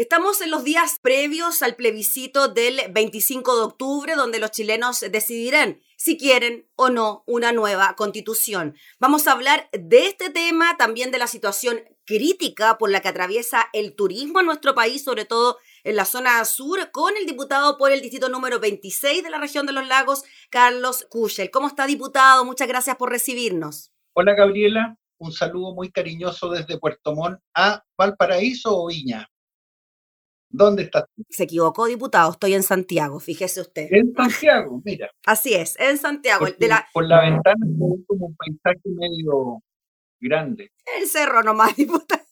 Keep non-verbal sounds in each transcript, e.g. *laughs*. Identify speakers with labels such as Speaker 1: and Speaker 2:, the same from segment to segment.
Speaker 1: Estamos en los días previos al plebiscito del 25 de octubre, donde los chilenos decidirán si quieren o no una nueva constitución. Vamos a hablar de este tema, también de la situación crítica por la que atraviesa el turismo en nuestro país, sobre todo en la zona sur, con el diputado por el distrito número 26 de la región de los lagos, Carlos Kuschel. ¿Cómo está, diputado? Muchas gracias por recibirnos.
Speaker 2: Hola, Gabriela. Un saludo muy cariñoso desde Puerto Montt a Valparaíso o Viña. ¿Dónde estás
Speaker 1: Se equivocó, diputado. Estoy en Santiago, fíjese usted.
Speaker 2: En Santiago, mira.
Speaker 1: Así es, en Santiago.
Speaker 2: de la... Por la ventana es como un paisaje medio grande.
Speaker 1: El cerro nomás, *laughs* diputado.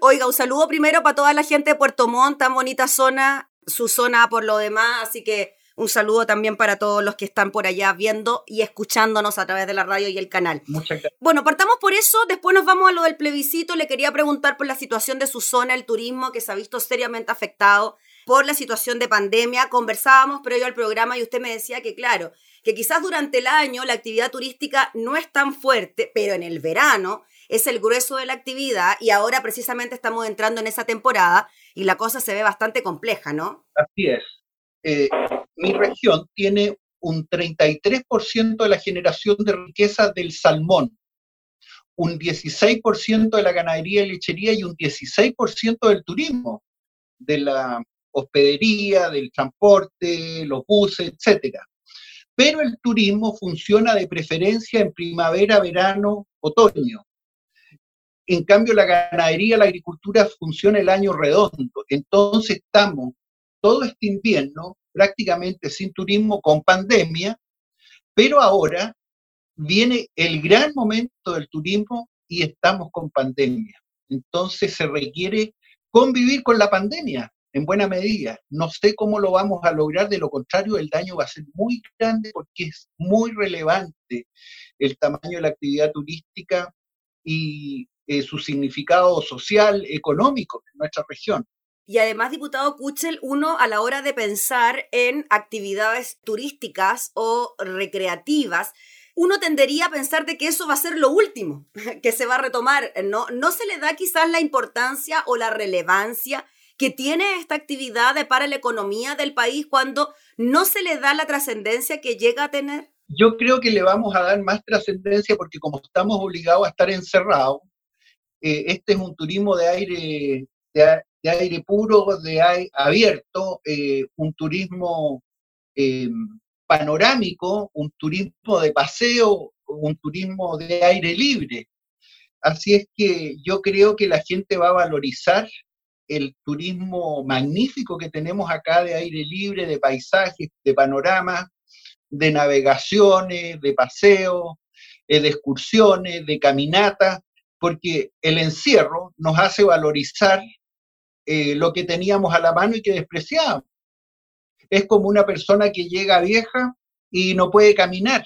Speaker 1: Oiga, un saludo primero para toda la gente de Puerto Montt, tan bonita zona, su zona por lo demás, así que un saludo también para todos los que están por allá viendo y escuchándonos a través de la radio y el canal.
Speaker 2: Muchas gracias.
Speaker 1: Bueno, partamos por eso, después nos vamos a lo del plebiscito. Le quería preguntar por la situación de su zona, el turismo, que se ha visto seriamente afectado por la situación de pandemia. Conversábamos previo al programa y usted me decía que, claro, que quizás durante el año la actividad turística no es tan fuerte, pero en el verano es el grueso de la actividad y ahora precisamente estamos entrando en esa temporada y la cosa se ve bastante compleja, ¿no?
Speaker 2: Así es. Eh, mi región tiene un 33% de la generación de riqueza del salmón, un 16% de la ganadería y lechería y un 16% del turismo, de la hospedería, del transporte, los buses, etc. Pero el turismo funciona de preferencia en primavera, verano, otoño. En cambio, la ganadería, la agricultura funciona el año redondo. Entonces estamos todo este invierno prácticamente sin turismo, con pandemia, pero ahora viene el gran momento del turismo y estamos con pandemia. Entonces se requiere convivir con la pandemia en buena medida. No sé cómo lo vamos a lograr, de lo contrario el daño va a ser muy grande porque es muy relevante el tamaño de la actividad turística y eh, su significado social, económico en nuestra región.
Speaker 1: Y además, diputado Kuchel, uno a la hora de pensar en actividades turísticas o recreativas, uno tendería a pensar de que eso va a ser lo último *laughs* que se va a retomar. No, no se le da quizás la importancia o la relevancia que tiene esta actividad para la economía del país cuando no se le da la trascendencia que llega a tener.
Speaker 2: Yo creo que le vamos a dar más trascendencia porque como estamos obligados a estar encerrados, eh, este es un turismo de aire, de aire puro, de aire abierto, eh, un turismo eh, panorámico, un turismo de paseo, un turismo de aire libre. Así es que yo creo que la gente va a valorizar el turismo magnífico que tenemos acá de aire libre, de paisajes, de panoramas, de navegaciones, de paseo, eh, de excursiones, de caminatas, porque el encierro nos hace valorizar eh, lo que teníamos a la mano y que despreciábamos. Es como una persona que llega vieja y no puede caminar,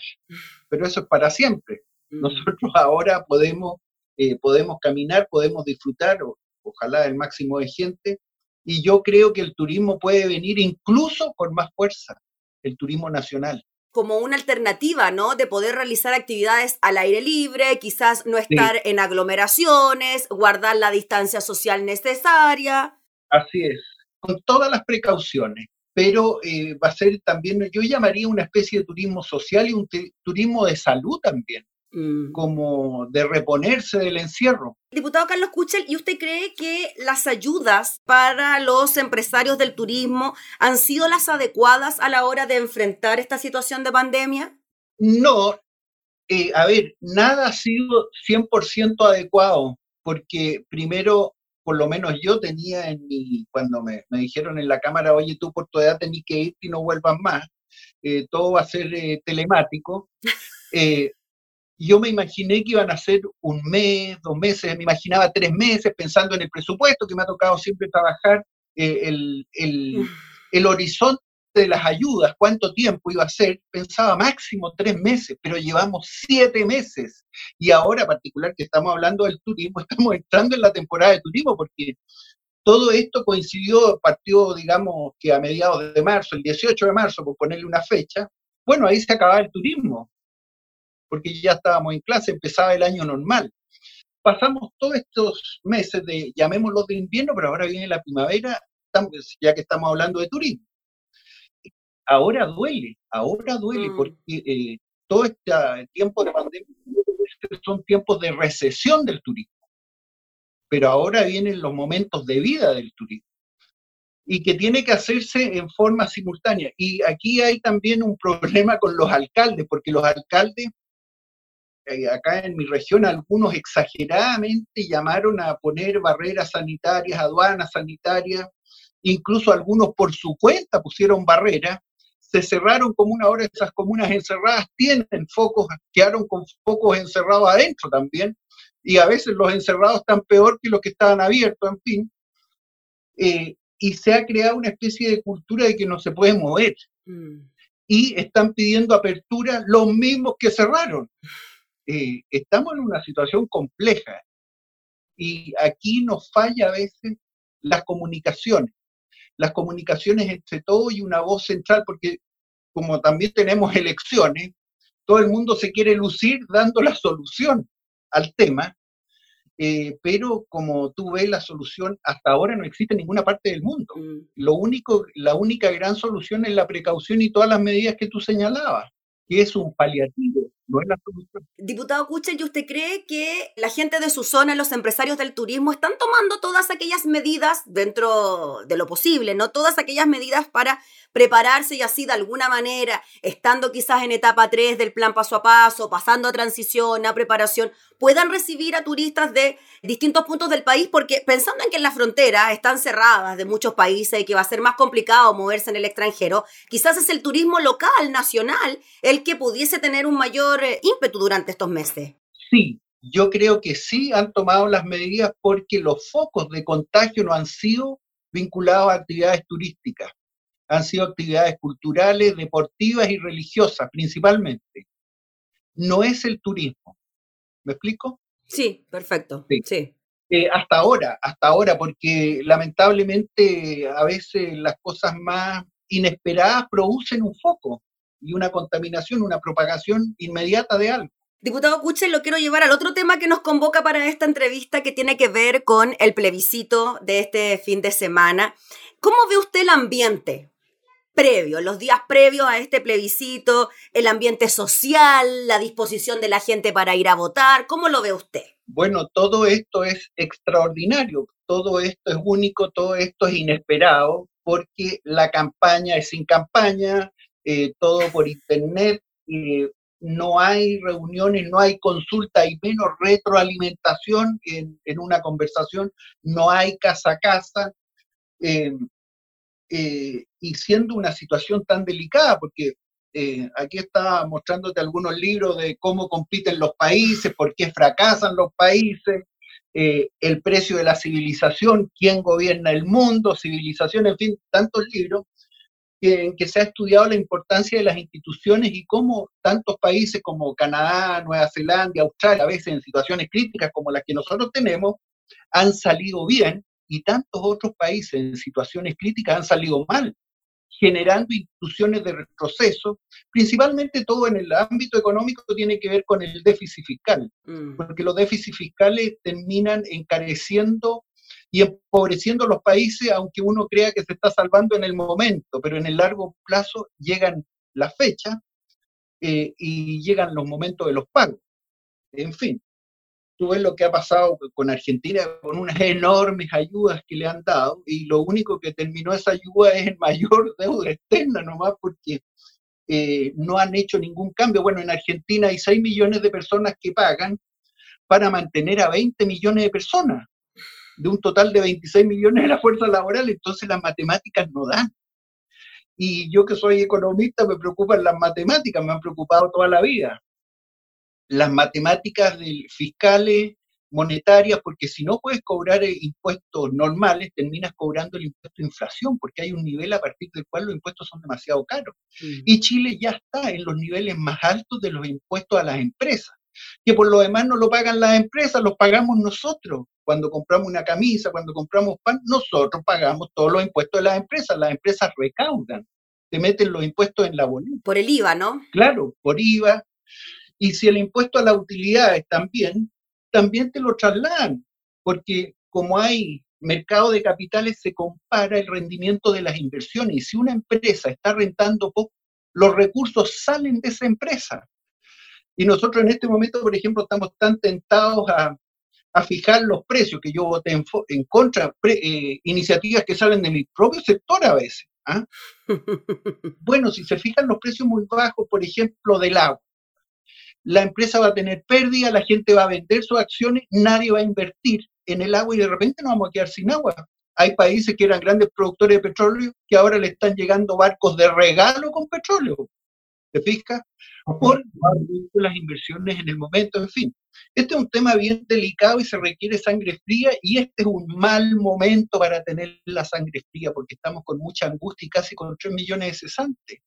Speaker 2: pero eso es para siempre. Mm. Nosotros ahora podemos, eh, podemos caminar, podemos disfrutar, ojalá el máximo de gente, y yo creo que el turismo puede venir incluso con más fuerza, el turismo nacional
Speaker 1: como una alternativa, ¿no? De poder realizar actividades al aire libre, quizás no estar en aglomeraciones, guardar la distancia social necesaria.
Speaker 2: Así es, con todas las precauciones, pero eh, va a ser también, yo llamaría una especie de turismo social y un turismo de salud también. Mm. como de reponerse del encierro.
Speaker 1: Diputado Carlos Kuchel, ¿y usted cree que las ayudas para los empresarios del turismo han sido las adecuadas a la hora de enfrentar esta situación de pandemia?
Speaker 2: No, eh, a ver, nada ha sido 100% adecuado, porque primero, por lo menos yo tenía en mi, cuando me, dijeron en la cámara, oye, tú por tu edad tenés que ir y no vuelvas más, eh, todo va a ser eh, telemático. *laughs* yo me imaginé que iban a ser un mes, dos meses, me imaginaba tres meses pensando en el presupuesto que me ha tocado siempre trabajar, eh, el, el, horizonte de las ayudas, cuánto tiempo iba a ser, pensaba máximo tres meses, pero llevamos siete meses. Y ahora, particular que estamos hablando del turismo, *laughs* estamos entrando en la temporada de turismo porque todo esto coincidió, partió, digamos, que a mediados de marzo, el 18 de marzo, por ponerle una fecha, bueno, ahí se acababa el turismo porque ya estábamos en clase, empezaba el año normal. pasamos todos estos meses de, llamémoslo de invierno, pero ahora viene la primavera, ya que estamos hablando de turismo. Ahora duele, ahora duele, mm. porque eh, todo este tiempo de pandemia son tiempos de recesión del turismo. Pero ahora vienen los momentos de vida del turismo y que tiene que hacerse en forma simultánea. Y aquí hay también un problema con los alcaldes, porque los alcaldes, acá en mi región, algunos exageradamente llamaron a poner barreras sanitarias, aduanas sanitarias, incluso algunos por su cuenta pusieron barreras, se cerraron como una hora esas comunas encerradas, tienen focos, quedaron con focos encerrados adentro también, y a veces los encerrados están peor que los que estaban abiertos, en fin. Eh, y se ha creado una especie de cultura de que no se puede mover. Mm. Y están pidiendo apertura los mismos que cerraron. Eh, estamos en una situación compleja y aquí nos falla a veces las comunicaciones, las comunicaciones entre todos y una voz central, porque como también tenemos elecciones, todo el mundo se quiere lucir dando la solución al tema eh, pero como tú ves, la solución hasta ahora no existe en ninguna parte del mundo. Mm. Lo único, la única gran solución es la precaución y todas las medidas que tú señalabas, que es un paliativo no es la solución.
Speaker 1: Diputado Kuchel, ¿y usted cree que la gente de su zona, los empresarios del turismo, están tomando todas aquellas medidas dentro de lo posible, no todas aquellas medidas para prepararse y así de alguna manera, estando quizás en etapa 3 del plan paso a paso, pasando a transición, a preparación, puedan recibir a turistas de distintos puntos del país, porque pensando en que en las fronteras están cerradas de muchos países y que va a ser más complicado moverse en el extranjero, quizás es el turismo local, nacional, el que pudiese tener un mayor ímpetu durante estos meses.
Speaker 2: Sí, yo creo que sí han tomado las medidas porque los focos de contagio no han sido vinculados a actividades turísticas, han sido actividades culturales, deportivas y religiosas principalmente. No es el turismo. ¿Me explico?
Speaker 1: Sí, perfecto. Sí.
Speaker 2: Eh, hasta ahora, hasta ahora, porque lamentablemente a veces las cosas más inesperadas producen un foco y una contaminación, una propagación inmediata de algo.
Speaker 1: Diputado Kuchel, lo quiero llevar al otro tema que nos convoca para esta entrevista que tiene que ver con el plebiscito de este fin de semana. ¿Cómo ve usted el ambiente previo, los días previos a este plebiscito, el ambiente social, la disposición de la gente para ir a votar? ¿Cómo lo ve usted?
Speaker 2: Bueno, todo esto es extraordinario, todo esto es único, todo esto es inesperado, porque la campaña es sin campaña, eh, todo por internet, no hay reuniones, no hay consulta, hay menos retroalimentación en, una conversación, no hay casa a casa, eh, eh, y siendo una situación tan delicada, porque aquí está mostrándote algunos libros de cómo compiten los países, por qué fracasan los países, el precio de la civilización, quién gobierna el mundo, civilización, en fin, tantos libros, en que se ha estudiado la importancia de las instituciones y cómo tantos países como Canadá, Nueva Zelanda, Australia, a veces en situaciones críticas como las que nosotros tenemos, han salido bien y tantos otros países en situaciones críticas han salido mal, generando instituciones de retroceso, principalmente todo en el ámbito económico tiene que ver con el déficit fiscal, mm. porque los déficits fiscales terminan encareciendo y empobreciendo los países, aunque uno crea que se está salvando en el momento, pero en el largo plazo llegan las fechas eh, y llegan los momentos de los pagos. En fin, tú ves lo que ha pasado con Argentina, con unas enormes ayudas que le han dado, y lo único que terminó esa ayuda es el mayor *laughs* deuda externa nomás, porque eh, no han hecho ningún cambio. Bueno, en Argentina hay 6 millones de personas que pagan para mantener a 20 millones de personas de un total de 26 millones de la fuerza laboral, entonces las matemáticas no dan. Y yo que soy economista me preocupan las matemáticas, me han preocupado toda la vida. Las matemáticas fiscales, monetarias, porque si no puedes cobrar impuestos normales, terminas cobrando el impuesto de inflación, porque hay un nivel a partir del cual los impuestos son demasiado caros. Y Chile ya está en los niveles más altos de los impuestos a las empresas, que por lo demás no lo pagan las empresas, lo pagamos nosotros cuando compramos una camisa, cuando compramos pan, nosotros pagamos todos los impuestos de las empresas, las empresas recaudan, te meten los impuestos en la boleta.
Speaker 1: Por el IVA, ¿no?
Speaker 2: Claro, por IVA. Y si el impuesto a las utilidades también, también te lo trasladan, porque como hay mercado de capitales, se compara el rendimiento de las inversiones. Y si una empresa está rentando poco, los recursos salen de esa empresa. Y nosotros en este momento, por ejemplo, estamos tan tentados a, fijar los precios, que yo voté en, contra, eh, iniciativas que salen de mi propio sector a veces. ¿ah? *laughs* bueno, si se fijan los precios muy bajos, por ejemplo, del agua, la empresa va a tener pérdida, la gente va a vender sus acciones, nadie va a invertir en el agua y de repente nos vamos a quedar sin agua. Hay países que eran grandes productores de petróleo que ahora le están llegando barcos de regalo con petróleo. ¿Te fijas? Por las inversiones en el momento, en fin. Este es un tema bien delicado y se requiere sangre fría y este es un mal momento para tener la sangre fría porque estamos con mucha angustia y casi con 3 millones de cesantes.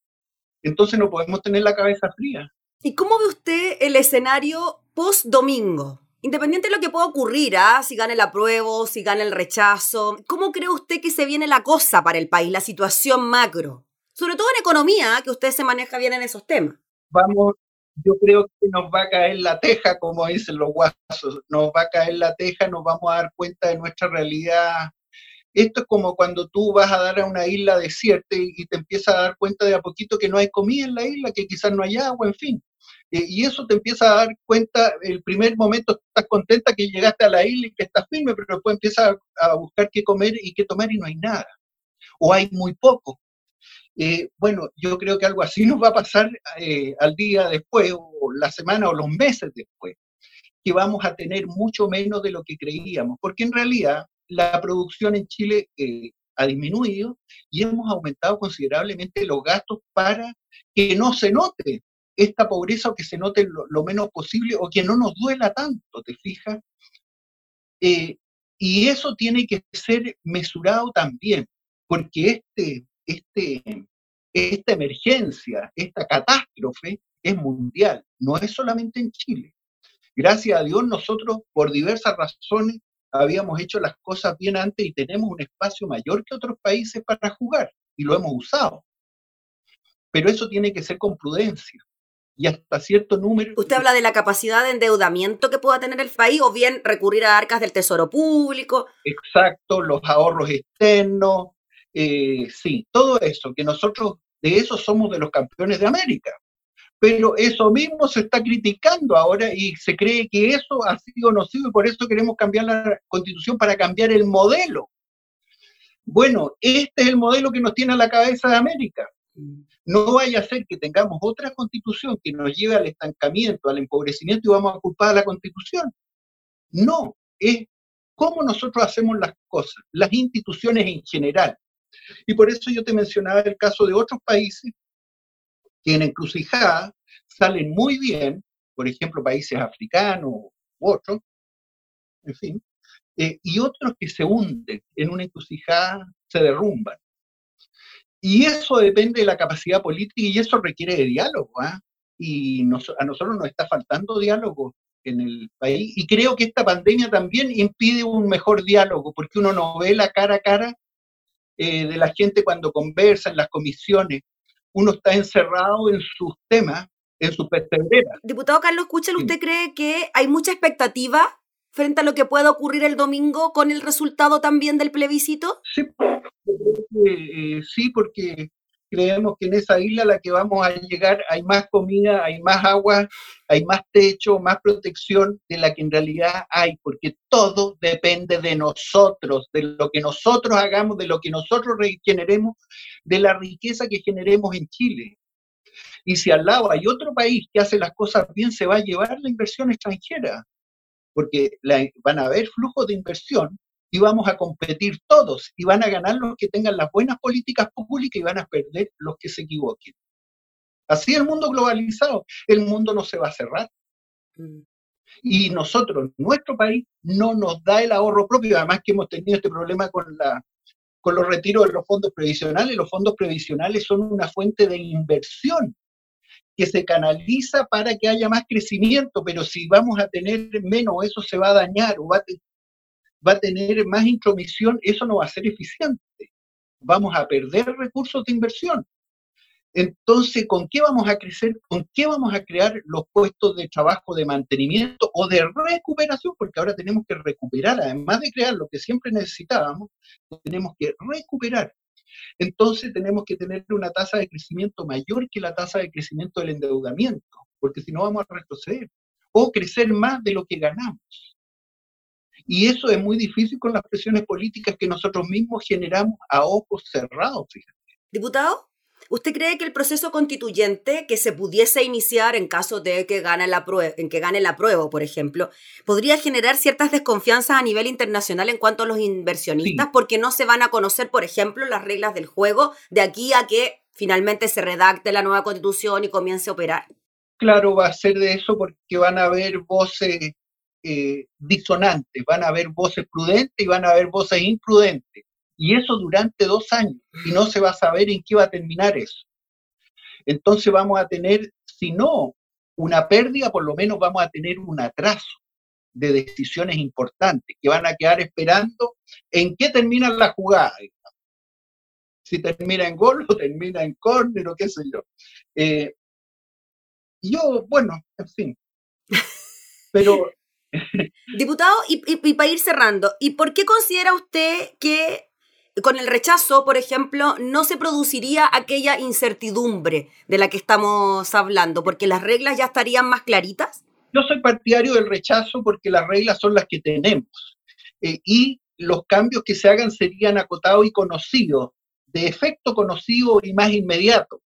Speaker 2: Entonces no podemos tener la cabeza fría.
Speaker 1: ¿Y cómo ve usted el escenario post-domingo? Independiente de lo que pueda ocurrir, ¿ah? si gana el apruebo, si gana el rechazo, ¿cómo cree usted que se viene la cosa para el país, la situación macro? Sobre todo en economía, que usted se maneja bien en esos temas.
Speaker 2: Vamos, yo creo que nos va a caer la teja, como dicen los guasos, nos va a caer la teja, nos vamos a dar cuenta de nuestra realidad. Esto es como cuando tú vas a dar a una isla desierta y, te empiezas a dar cuenta de a poquito que no hay comida en la isla, que quizás no hay agua, en fin. Y eso te empieza a dar cuenta, el primer momento estás contenta que llegaste a la isla y que estás firme, pero después empiezas a, buscar qué comer y qué tomar y no hay nada, o hay muy poco. Eh, bueno, yo creo que algo así nos va a pasar eh, al día después, o la semana o los meses después, que vamos a tener mucho menos de lo que creíamos, porque en realidad la producción en Chile ha disminuido y hemos aumentado considerablemente los gastos para que no se note esta pobreza o que se note lo, menos posible o que no nos duela tanto, ¿te fijas? Eh, y eso tiene que ser mesurado también, porque este, este, esta emergencia, esta catástrofe es mundial, no es solamente en Chile. Gracias a Dios nosotros, por diversas razones, habíamos hecho las cosas bien antes y tenemos un espacio mayor que otros países para jugar y lo hemos usado. Pero eso tiene que ser con prudencia y hasta cierto número.
Speaker 1: Usted habla de la capacidad de endeudamiento que pueda tener el país o bien recurrir a arcas del Tesoro Público.
Speaker 2: Exacto, los ahorros externos, eh, sí, todo eso, que nosotros de eso somos de los campeones de América. Pero eso mismo se está criticando ahora y se cree que eso ha sido nocivo y por eso queremos cambiar la constitución para cambiar el modelo. Bueno, este es el modelo que nos tiene a la cabeza de América. No vaya a ser que tengamos otra constitución que nos lleve al estancamiento, al empobrecimiento y vamos a culpar a la constitución. No, es cómo nosotros hacemos las cosas, las instituciones en general. Y por eso yo te mencionaba el caso de otros países que en encrucijada salen muy bien, por ejemplo, países africanos u otros, en fin, eh, y otros que se hunden en una encrucijada, se derrumban. Y eso depende de la capacidad política y eso requiere de diálogo. ¿ah? Y a nosotros nos está faltando diálogo en el país. Y creo que esta pandemia también impide un mejor diálogo, porque uno no ve la cara a cara eh, de la gente cuando conversa en las comisiones. Uno está encerrado en sus temas, en su perseveranza.
Speaker 1: Diputado Carlos Kuchel, ¿usted cree que hay mucha expectativa frente a lo que pueda ocurrir el domingo con el resultado también del plebiscito?
Speaker 2: Sí, eh, sí, porque creemos que en esa isla a la que vamos a llegar hay más comida, hay más agua, hay más techo, más protección de la que en realidad hay, porque todo depende de nosotros, de lo que nosotros hagamos, de lo que nosotros generemos, de la riqueza que generemos en Chile. Y si al lado hay otro país que hace las cosas bien, se va a llevar la inversión extranjera porque van a haber flujos de inversión y vamos a competir todos y van a ganar los que tengan las buenas políticas públicas y van a perder los que se equivoquen. Así el mundo globalizado, el mundo no se va a cerrar. Mm. Y nosotros, nuestro país, no nos da el ahorro propio, además que hemos tenido este problema con, la, con los retiros de los fondos previsionales. Los fondos previsionales son una fuente de inversión que se canaliza para que haya más crecimiento, pero si vamos a tener menos, eso se va a dañar o va a, va a tener más intromisión, eso no va a ser eficiente. Vamos a perder recursos de inversión. Entonces, ¿con qué vamos a crecer? ¿Con qué vamos a crear los puestos de trabajo de mantenimiento o de recuperación? Porque ahora tenemos que recuperar, además de crear lo que siempre necesitábamos, tenemos que recuperar. Entonces, tenemos que tener una tasa de crecimiento mayor que la tasa de crecimiento del endeudamiento, porque si no vamos a retroceder o crecer más de lo que ganamos. Y eso es muy difícil con las presiones políticas que nosotros mismos generamos a ojos cerrados, fíjate.
Speaker 1: Diputado, ¿Usted cree que el proceso constituyente que se pudiese iniciar en caso de que gane la en que gane la prueba, por ejemplo, podría generar ciertas desconfianzas a nivel internacional en cuanto a los inversionistas porque no se van a conocer, por ejemplo, las reglas del juego de aquí a que finalmente se redacte la nueva constitución y comience a operar?
Speaker 2: Claro, va a ser de eso porque van a haber voces eh, disonantes, van a haber voces prudentes y van a haber voces imprudentes y eso durante dos años, y no se va a saber en qué va a terminar eso. Entonces vamos a tener, si no una pérdida, por lo menos vamos a tener un atraso de decisiones importantes que van a quedar esperando en qué termina la jugada. Si termina en gol *laughs* o termina en córner o qué sé yo. Eh, yo, bueno, en fin. *laughs* Pero
Speaker 1: Diputado, y, para ir cerrando, ¿y por qué considera usted que con el rechazo, por ejemplo, no se produciría aquella incertidumbre de la que estamos hablando, porque las reglas ya estarían más claritas?
Speaker 2: Yo soy partidario del rechazo porque las reglas son las que tenemos eh, y los cambios que se hagan serían acotados y conocidos, de efecto conocido y más inmediato.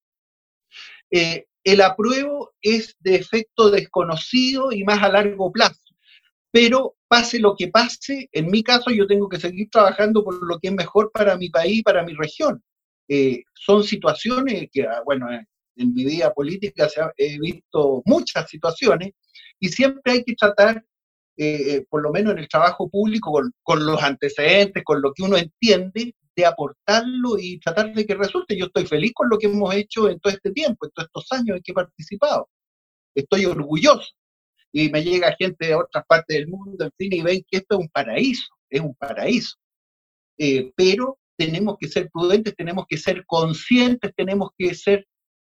Speaker 2: Eh, el apruebo es de efecto desconocido y más a largo plazo pero pase lo que pase, en mi caso yo tengo que seguir trabajando por lo que es mejor para mi país, para mi región. Eh, son situaciones que, ah, bueno, en mi vida política he visto muchas situaciones y siempre hay que tratar, eh, eh, por lo menos en el trabajo público, con, con, los antecedentes, con lo que uno entiende, de aportarlo y tratar de que resulte. Yo estoy feliz con lo que hemos hecho en todo este tiempo, en todos estos años en que he participado. Estoy orgulloso y me llega gente de otras partes del mundo, en fin, y ven que esto es un paraíso, es un paraíso. Eh, pero tenemos que ser prudentes, tenemos que ser conscientes, tenemos que ser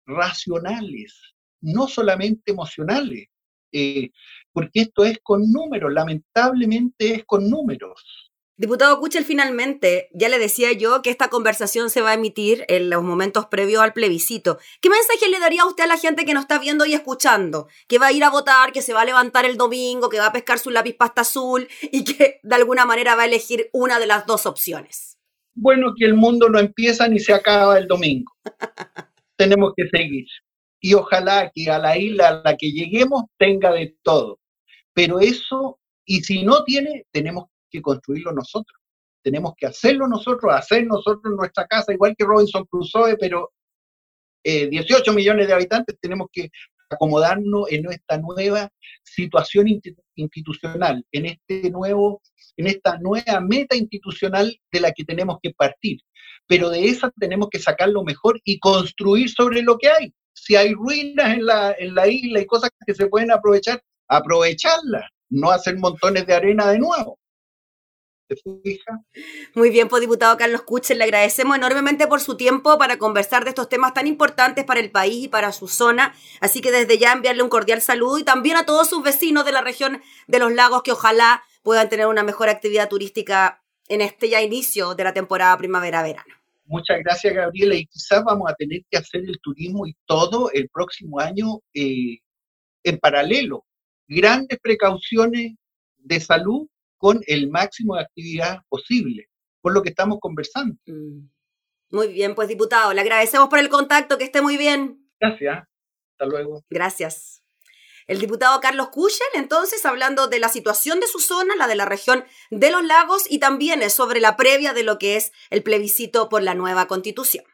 Speaker 2: racionales, no solamente emocionales, eh, porque esto es con números, lamentablemente es con números.
Speaker 1: Diputado Kuchel, finalmente, ya le decía yo que esta conversación se va a emitir en los momentos previos al plebiscito. ¿Qué mensaje le daría a usted a la gente que nos está viendo y escuchando? Que va a ir a votar, que se va a levantar el domingo, que va a pescar su lápiz pasta azul y que de alguna manera va a elegir una de las dos opciones.
Speaker 2: Bueno, que el mundo no empieza ni se acaba el domingo. *laughs* Tenemos que seguir. Y ojalá que a la isla a la que lleguemos tenga de todo. Pero eso, y si no tiene, tenemos que construirlo nosotros. Tenemos que hacerlo nosotros, hacer nosotros nuestra casa, igual que Robinson Crusoe, pero 18 eh, millones de habitantes tenemos que acomodarnos en esta nueva situación institucional, en este nuevo, en esta nueva meta institucional de la que tenemos que partir. Pero de esa tenemos que sacar lo mejor y construir sobre lo que hay. Si hay ruinas en la, en la isla y cosas que se pueden aprovechar, aprovecharlas, no hacer montones de arena de nuevo.
Speaker 1: Muy bien, pues diputado Carlos Kuchel, le agradecemos enormemente por su tiempo para conversar de estos temas tan importantes para el país y para su zona. Así que desde ya enviarle un cordial saludo y también a todos sus vecinos de la región de los lagos que ojalá puedan tener una mejor actividad turística en este ya inicio de la temporada primavera-verano.
Speaker 2: Muchas gracias, Gabriela. Y quizás vamos a tener que hacer el turismo y todo el próximo año eh, en paralelo. Grandes precauciones de salud con el máximo de actividad posible, por lo que estamos conversando. Mm.
Speaker 1: Muy bien, pues diputado, le agradecemos por el contacto, que esté muy bien.
Speaker 2: Gracias, hasta luego.
Speaker 1: Gracias. El diputado Carlos Kuchel, entonces, hablando de la situación de su zona, la de la región de los lagos, y también sobre la previa de lo que es el plebiscito por la nueva constitución.